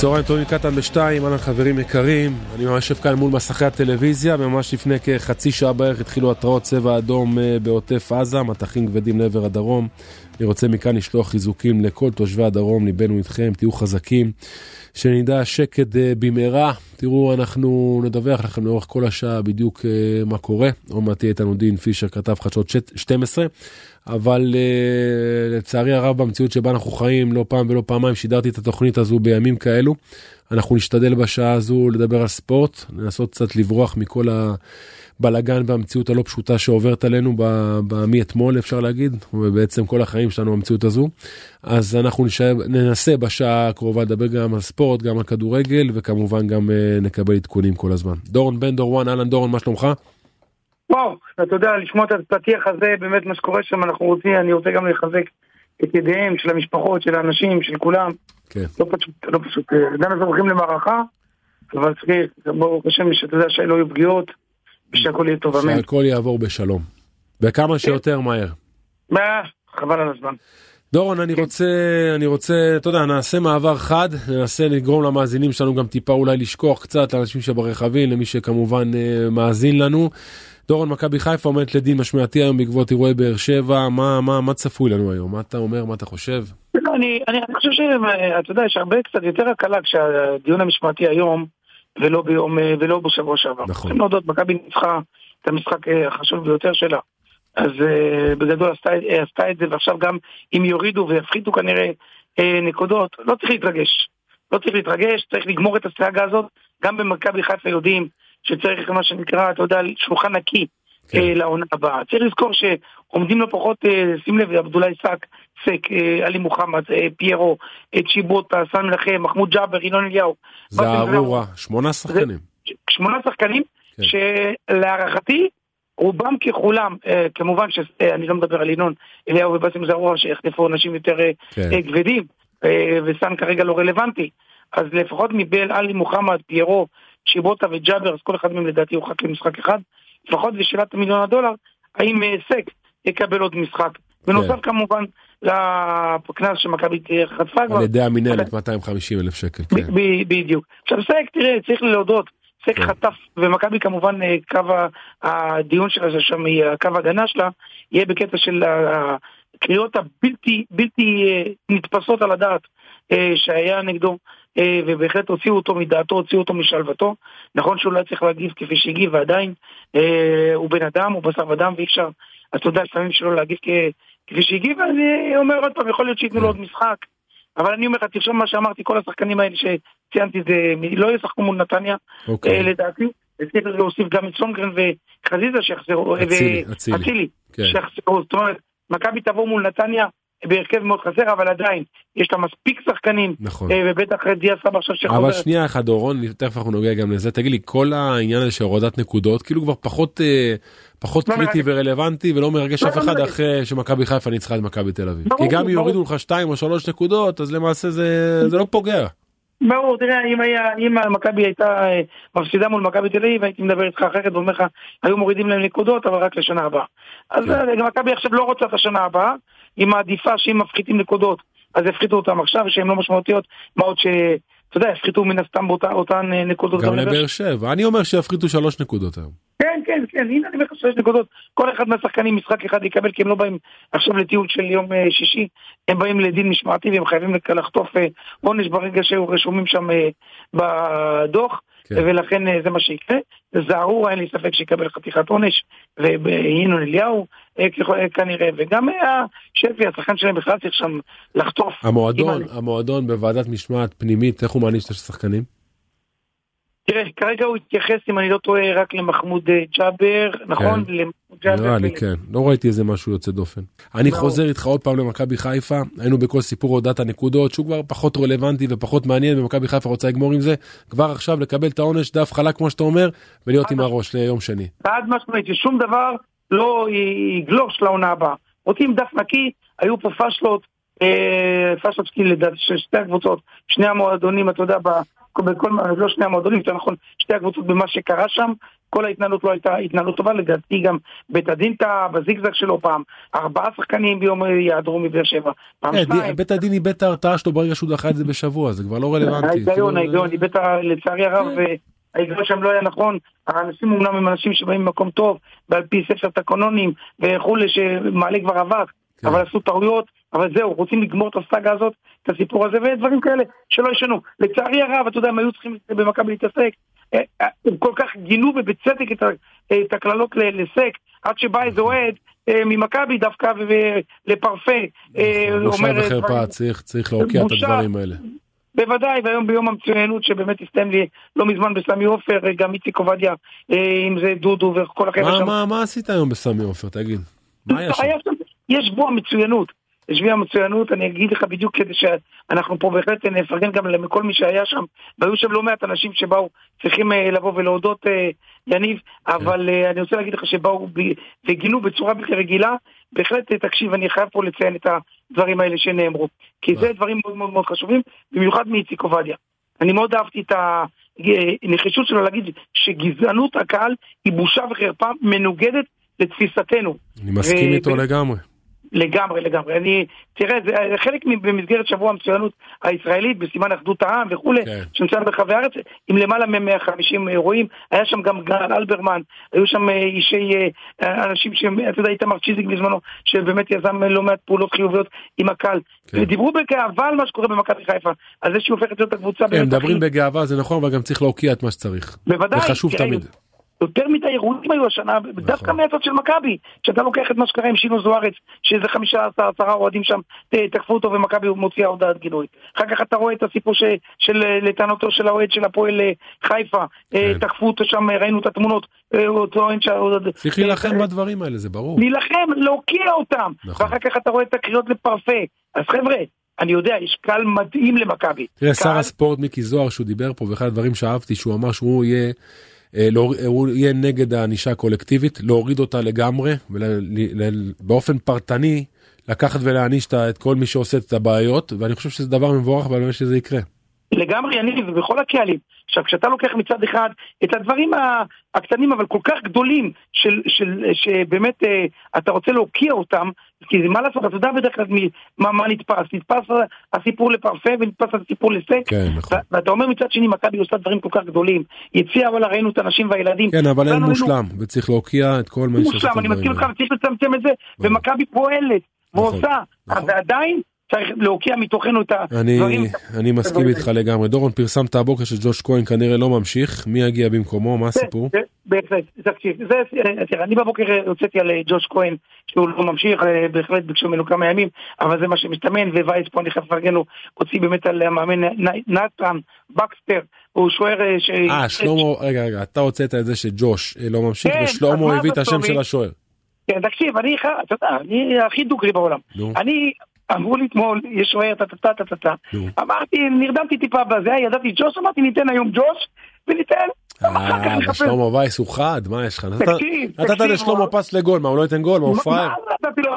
צהריים טובים קטן בשתיים, אהלן חברים יקרים, אני ממש יושב כאן מול מסכי הטלוויזיה, וממש לפני כחצי שעה בערך התחילו התרעות צבע אדום אה, בעוטף עזה, מטחים כבדים לעבר הדרום. אני רוצה מכאן לשלוח חיזוקים לכל תושבי הדרום, ליבנו איתכם, תהיו חזקים, שנדע שקט אה, במהרה. תראו, אנחנו נדווח לכם לאורך כל השעה בדיוק אה, מה קורה. עוד מעט תהיה איתנו דין פישר, כתב חדשות 12. אבל uh, לצערי הרב במציאות שבה אנחנו חיים לא פעם ולא פעמיים שידרתי את התוכנית הזו בימים כאלו. אנחנו נשתדל בשעה הזו לדבר על ספורט, לנסות קצת לברוח מכל הבלגן והמציאות הלא פשוטה שעוברת עלינו מאתמול אפשר להגיד, ובעצם כל החיים שלנו במציאות הזו. אז אנחנו נשאר, ננסה בשעה הקרובה לדבר גם על ספורט, גם על כדורגל, וכמובן גם uh, נקבל עדכונים כל הזמן. דורון בן דורואן, אהלן דורון, מה שלומך? וואו, אתה יודע, לשמוע את הפתיח הזה, באמת מה שקורה שם, אנחנו רוצים, אני רוצה גם לחזק את ידיהם של המשפחות, של האנשים, של כולם. כן. לא פשוט, לא פשוט. עדיין אנחנו הולכים למערכה, אבל צריך, ברוך השם, שאתה יודע שלא יהיו פגיעות, ושהכול יהיה טוב, אמן. שהכל יעבור בשלום. וכמה שיותר מהר. מה? חבל על הזמן. דורון, אני רוצה, אני רוצה, אתה יודע, נעשה מעבר חד, ננסה לגרום למאזינים שלנו גם טיפה אולי לשכוח קצת, לאנשים שברכבים, למי שכמובן אה, מאזין לנו. דורון מכבי חיפה עומדת לדין משמעתי היום בעקבות אירועי באר שבע, מה, מה, מה צפוי לנו היום? מה אתה אומר, מה אתה חושב? לא, אני, אני, אני חושב שאתה יודע, יש הרבה קצת יותר הקלה כשהדיון המשמעתי היום ולא ביום, ולא בשבוע שעבר. נכון. צריכים להודות, מכבי ניצחה את המשחק אה, החשוב ביותר שלה. אז uh, בגדול עשתה, עשתה את זה, ועכשיו גם אם יורידו ויפחיתו כנראה נקודות, לא צריך להתרגש. לא צריך להתרגש, צריך לגמור את הסאגה הזאת. גם במכבי חיפה יודעים שצריך מה שנקרא, אתה יודע, שולחן נקי כן. אה, לעונה הבאה. צריך לזכור שעומדים לא פחות, אה, שים לב, עבדולאי סאק, סק, אה, עלי מוחמד, פיירו, צ'יבוטה, סן מנחם, מחמוד ג'אבר, ינון אליהו. זערורה, שמונה שחקנים. שמונה שחקנים, כן. שלהערכתי, רובם ככולם, כמובן שאני לא מדבר על ינון אליהו ובאסם זערורה שיחטפו עונשים יותר כן. כבדים, וסן כרגע לא רלוונטי. אז לפחות מבל עלי מוחמד, פיירו, צ'יבוטה וג'אבר, אז כל אחד מהם לדעתי יורחק למשחק אחד. לפחות לשאלת המיליון הדולר, האם אה, סק יקבל עוד משחק. בנוסף כן. כמובן לקנס שמכבי חטפה כבר. על ידי המינהלת 250 אלף שקל, כן. בדיוק. עכשיו סק, תראה, צריך להודות, סק כן. חטף, ומכבי כמובן, אה, קו הדיון שלה שם, הקו ההגנה שלה, יהיה בקטע של הקריאות הבלתי בלתי אה, נתפסות על הדעת שהיה נגדו. אה, ובהחלט הוציאו אותו מדעתו, הוציאו אותו משלוותו. נכון שהוא לא היה צריך להגיב כפי שהגיב, ועדיין אה, הוא בן אדם, הוא בשר ודם, ואי אפשר, אתה יודע, לפעמים שלא להגיב כפי שהגיב, ואני אומר עוד פעם, יכול להיות שייתנו לו עוד משחק. אבל אני אומר לך, תרשום מה שאמרתי, כל השחקנים האלה שציינתי, זה לא ישחקו מול נתניה, okay. אוקיי. אה, לדעתי. וצריך להוסיף גם את סונגרן וחזיזה שיחזרו, ואצילי, כן. שיחזרו, זאת אומרת, מכבי תבוא מול נתניה בהרכב מאוד חסר, אבל עדיין, יש לה מספיק שחקנים, נכון. אה, ובטח דיה סבא עכשיו שחוברת. אבל שנייה אחת דורון, תכף אנחנו נוגע גם לזה, תגיד לי, כל העניין הזה של הורדת נקודות, כאילו כבר פחות, אה, פחות לא קריטי ורלוונטי, ולא מרגש לא אף אחד אחרי שמכבי חיפה ניצחה את מכבי תל אביב. כי גם אם יורידו לך 2 או 3 נקודות, אז למעשה זה, זה לא פוגע. ברור, תראה, אם היה, אם מכבי הייתה אה, מפסידה מול מכבי תל אביב, הייתי מדבר איתך אחרת ואומר לך, היו מורידים להם נקודות, אבל רק לשנה הבאה. אז כן. מכבי עכשיו לא רוצה את השנה הבאה, היא מעדיפה שאם מפחיתים נקודות, אז יפחיתו אותם עכשיו, שהן לא משמעותיות, מה עוד ש... אתה יודע, יפחיתו מן הסתם באותן אה, נקודות. גם לבאר שבע, אני אומר שיפחיתו שלוש נקודות היום. כן, כן, הנה אני אומר לך שלוש נקודות. כל אחד מהשחקנים משחק אחד יקבל, כי הם לא באים עכשיו לטיול של יום אה, שישי, הם באים לדין משמעתי והם חייבים לחטוף אה, עונש ברגע שהיו רשומים שם בדוח. כן. ולכן אה, זה מה שיקרה. זערורה, אין לי ספק שיקבל חתיכת עונש, וינון אליהו אה, אה, כנראה, וגם שפי, השחקן שלהם בכלל צריך שם לחטוף. המועדון, המועדון בוועדת משמעת פנימית, איך הוא מעניש את השחקנים? תראה, כרגע הוא התייחס, אם אני לא טועה, רק למחמוד אה, ג'אבר, נכון? כן. נראה לי כן, לא ראיתי איזה משהו יוצא דופן. אני חוזר איתך עוד פעם למכבי חיפה, היינו בכל סיפור הודעת הנקודות, שהוא כבר פחות רלוונטי ופחות מעניין, ומכבי חיפה רוצה לגמור עם זה, כבר עכשיו לקבל את העונש דף חלק כמו שאתה אומר, ולהיות עם הראש ליום שני. חד משמעית, ששום דבר לא יגלוש לעונה הבאה. רוצים דף נקי, היו פה פשלות, אה, פשלות של שתי הקבוצות, שני המועדונים, אתה יודע, בכל, לא שני המועדונים, יותר נכון, שתי הקבוצות במה שקרה שם, כל ההתנהלות לא הייתה התנהלות טובה, לדעתי גם בית הדין טעה בזיגזג שלו פעם, ארבעה שחקנים ביום יעדרו מבאר שבע, פעם אה, שניים. בית הדין איבד את ההרתעה שלו ברגע שהוא דחה את זה בשבוע, זה כבר לא רלוונטי. ההיגיון, כאילו, ההיגיון, איבד, ה- לצערי הרב, כן. ההיגיון שם לא היה נכון. האנשים אומנם הם אנשים שבאים ממקום טוב, ועל פי ספר תקנונים וכולי, שמעלה כבר אבק, כן. אבל עשו טעויות, אבל זהו, רוצים לגמור את הסאגה הזאת, את הסיפור הזה, ודברים כאלה שלא ישנו. לצערי הרב, אתה יודע, הם היו צריכים במכבי להתעסק, אה, אה, הם כל כך גינו ובצדק את ה- את הקללות לסק, עד שבא איזה אוהד אה, ממכבי דווקא ולפרפה, בושה וחרפה, צריך צריך להוקיע את. הדברים האלה. בוודאי, והיום ביום המצוינות שבאמת הסתיים לי לא מזמן בסמי עופר, גם איציק עובדיה, אה, אם זה דודו וכל החבר'ה שם. מה- מה עשית היום בסמי עופר, תגיד? מה? היה שם- יש בו המצוינות. יש בי המצוינות, אני אגיד לך בדיוק כדי שאנחנו פה בהחלט נפרגן גם לכל מי שהיה שם, והיו שם לא מעט אנשים שבאו, צריכים אה, לבוא ולהודות, אה, יניב. אבל אה, אני רוצה להגיד לך שבאו וגינו בצורה בלתי רגילה, בהחלט תקשיב, אני חייב פה לציין את הדברים האלה שנאמרו, כי זה דברים מאוד מאוד מאוד חשובים, במיוחד מאיציק עובדיה. אני מאוד אהבתי את הנחישות שלו להגיד שגזענות הקהל היא בושה וחרפה מנוגדת לתפיסתנו. אני מסכים איתו לגמרי. לגמרי, לגמרי. אני, תראה, זה חלק במסגרת שבוע המצוינות הישראלית, בסימן אחדות העם וכולי, כן. שנמצא ברחבי הארץ, עם למעלה מ-150 אירועים. היה שם גם גל אלברמן, היו שם אה, אישי, אה, אנשים שהם, אתה יודע, איתמר צ'יזיק בזמנו, שבאמת יזם לא מעט פעולות חיוביות עם הקהל. כן. ודיברו בגאווה על מה שקורה במכבי חיפה, על זה שהיא הופכת להיות הקבוצה כן, מדברים הכי- בגאווה, זה נכון, אבל גם צריך להוקיע את מה שצריך. בוודאי. זה חשוב תמיד. יותר מדי אירועים היו השנה, דווקא מהצד של מכבי. כשאתה לוקח את מה שקרה עם שינו זוארץ, שאיזה חמישה עשר, עשרה אוהדים שם תקפו אותו ומכבי מוציאה הודעת גינוי. אחר כך אתה רואה את הסיפור ש- של, לטענתו של האוהד של הפועל אה, חיפה, אה, כן. תקפו אותו שם, ראינו את התמונות, אה, הוא טוען שה... צריך להילחם בדברים האלה, זה ברור. להילחם, להוקיע אותם. נכון. ואחר כך אתה רואה את הקריאות לפרפה. אז חבר'ה, אני יודע, יש קהל מדהים למכבי. תראה, שר הספורט מיקי זוהר, שהוא דיבר פה, ואחד הדברים שאהבתי, שהוא אמר שהוא יהיה... אה, להור- הוא יהיה נגד הענישה הקולקטיבית, להוריד אותה לגמרי, ובאופן פרטני לקחת ולהעניש את כל מי שעושה את הבעיות, ואני חושב שזה דבר מבורך, ואני חושב שזה יקרה. לגמרי יניב, ובכל הקהלים. עכשיו, כשאתה לוקח מצד אחד את הדברים הקטנים אבל כל כך גדולים, של, של, שבאמת אה, אתה רוצה להוקיע אותם, כי זה מה לעשות, אתה יודע בדרך כלל מה, מה נתפס. נתפס הסיפור לפרפה ונתפס הסיפור לסק. כן, נכון. ו- ואתה אומר מצד שני, מכבי עושה דברים כל כך גדולים. יציאה, וואלה, ראינו את הנשים והילדים. כן, אבל אין מושלם, וצריך להוקיע את כל מי שעושה מושלם, אני מסכים איתך. וצריך לצמצם את זה, ומכבי פועלת נכון, ועושה, נכון. ועדיין צריך להוקיע מתוכנו את הדברים. אני מסכים איתך לגמרי. דורון, פרסמת הבוקר שג'וש כהן כנראה לא ממשיך, מי יגיע במקומו, מה הסיפור? בהחלט, תקשיב, אה, אני בבוקר הוצאתי על אה, ג'וש כהן, שהוא לא ממשיך, אה, בהחלט ביקשו ממנו כמה ימים, אבל זה מה שמסתמן, ווייס פה אני חייב לפרגן לו, הוציא באמת על המאמן נתן בקסטר, הוא שוער ש... אה, שלמה, רגע, רגע, אתה הוצאת את זה שג'וש לא ממשיך, כן, ושלמה מה הביא את השם? של השוער. כן, תקשיב, אני, ח- אתה יודע, אני הכי דוגרי בעולם. אני, אמרו לי אתמול, יש שוער, טה-טה-טה, טה-טה-טה. נו. אמרתי, נרדמתי טיפה בזה, ידעתי ג'וש, אמרתי, ניתן היום ג'וש, וניתן, אה. ושלמה וייס הוא חד, מה יש לך? נתת- לשלמה פס לגול, מה הוא לא ייתן גול? מה הוא פראייר? לו?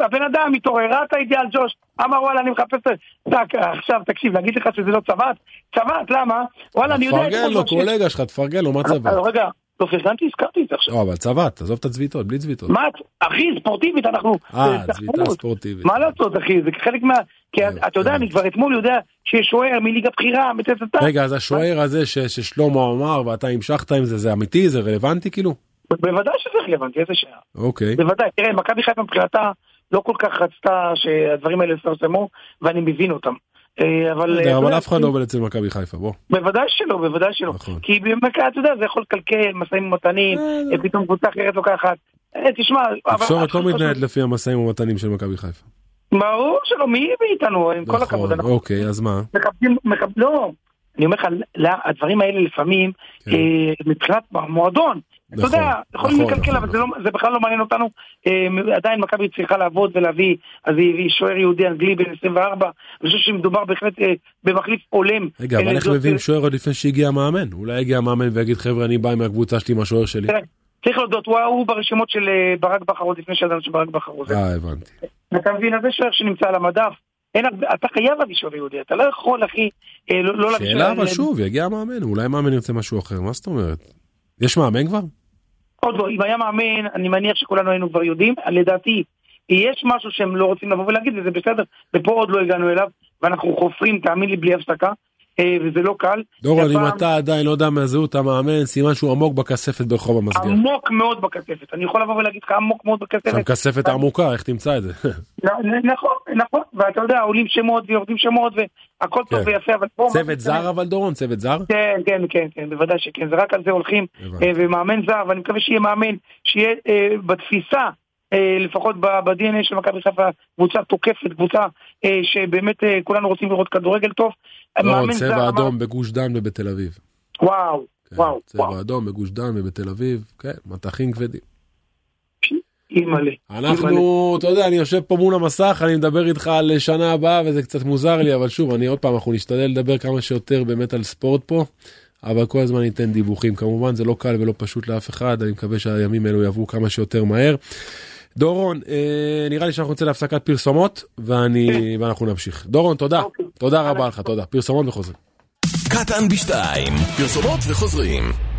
הבן אדם התעורר, ראה את האידיאל ג'וש, אמר וואלה אני מחפש את זה. עכשיו תקשיב, להגיד לך שזה לא צבט? צבט, למה? וואלה אני יודע... תפרגן לו, קולגה שלך, תפרגן לו, מה צבא? רגע, לא פרגנתי, הזכרתי את זה עכשיו. לא, אבל צבט, עזוב את הצביטות, בלי צביטות. מה, אחי, ספורטיבית, אנחנו... אה, צביטה תחרות. ספורטיבית. מה לעשות, אחי, זה חלק מה... כי אה, אתה יודע, אה. אני כבר אתמול יודע שיש שוער מליגה בכירה, מטטטה. רגע, אז השוער הזה ששלמה אמר ואתה המשכת עם זה, זה אמיתי? זה רלוונטי כאילו? בוודאי שזה רלוונטי, איזה שעה. אוקיי. בוודאי, תראה, מכבי חיפה מבחינתה לא כל כך רצתה שהדברים האלה יפרסמו, ואני מבין אותם. אה, אבל... אה, אבל אף אחד לא עובד אצל מכבי חיפה, בוא. בוודאי שלא, בוודאי שלא. נכון. כי במכבי, אתה יודע, זה יכול לקלקל משאים ומתנים, אה, פתאום קבוצה אחרת לוקחת. תשמע. התקשורת לא מתנהלת לפי המשאים ומתנים של מכבי חיפה. ברור שלא, מי מאיתנו, עם כל הכבוד. נכון, אנחנו אוקיי, אז מה? מכבדים, לא. אני אומר לך, לא, הדברים האלה לפעמים, כן. מבחינת המועדון, אתה נכון, יודע, יכולים נכון, לקלקל, נכון, אבל זה לא- זה בכלל לא מעניין אותנו. אה, עדיין מכבי צריכה לעבוד ולהביא, אז היא שוער יהודי אנגלי בן 24, אני חושב שמדובר בהחלט אה, במחליף הולם. רגע, אבל אה, איך מביאים שוער עוד לפני שהגיע המאמן? אולי יגיע המאמן ויגיד, חבר'ה, אני בא מהקבוצה שלי עם השוער שלי. צריך להודות, הוא הוא ברשימות של אה, ברק בכר עוד לפני שידענו שברק בכר זה. אה, הבנתי. אתה מבין, אז זה שוער שנמצא על המדף, אין הרבה, אתה חייב להביא שוער יהודי, אתה לא יכול, אחי, אה, לא, לא להביא שאלה אבל שוב, יגיע מאמן, אולי מאמן ירצה משהו אחר, מה זאת אומרת? יש מאמן כבר? עוד לא, אם היה מאמן, אני מניח שכולנו היינו כבר יודעים, לדעתי, יש משהו שהם לא רוצים לבוא ולהגיד, וזה בסדר, ופה עוד לא הגענו אליו, ואנחנו חופרים, תאמין לי, בלי הפסקה. אה, וזה לא קל. דורון, אם אתה עדיין לא יודע מהזהות המאמן, סימן שהוא עמוק בכספת ברחוב המסגר. עמוק מאוד בכספת, אני יכול לבוא ולהגיד לך עמוק מאוד בכספת. שם כספת עמוקה, איך תמצא את זה? נכון, נכון, ואתה יודע, עולים שמות ויורדים שמות והכל טוב כן. ויפה, אבל פה... צוות זר אבל דורון, צוות זר? כן, כן, כן, כן, בוודאי שכן, זה רק על זה הולכים, אה, ומאמן זר, ואני מקווה שיהיה מאמן, שיהיה אה, בתפיסה. לפחות ב-DNA של מכבי חיפה, קבוצה תוקפת, קבוצה שבאמת כולנו רוצים לראות כדורגל טוב. לא, צבע אדום בגוש דן ובתל אביב. וואו, כן, וואו. צבע אדום בגוש דן ובתל אביב, כן, מטחים כבדים. אימא'לה. אנחנו, אתה יודע, אני יושב פה מול המסך, אני מדבר איתך על שנה הבאה וזה קצת מוזר לי, אבל שוב, אני עוד פעם, אנחנו נשתדל לדבר כמה שיותר באמת על ספורט פה, אבל כל הזמן ניתן דיווחים. כמובן, זה לא קל ולא פשוט לאף אחד, אני מקווה שהימים האלו יעברו כמה שיותר מהר. דורון, אה, נראה לי שאנחנו נצא להפסקת פרסומות, ואני, כן. ואנחנו נמשיך. דורון, תודה. אוקיי. תודה רבה לך, תודה. פרסומות וחוזרים. קטן בשתיים, פרסומות וחוזרים.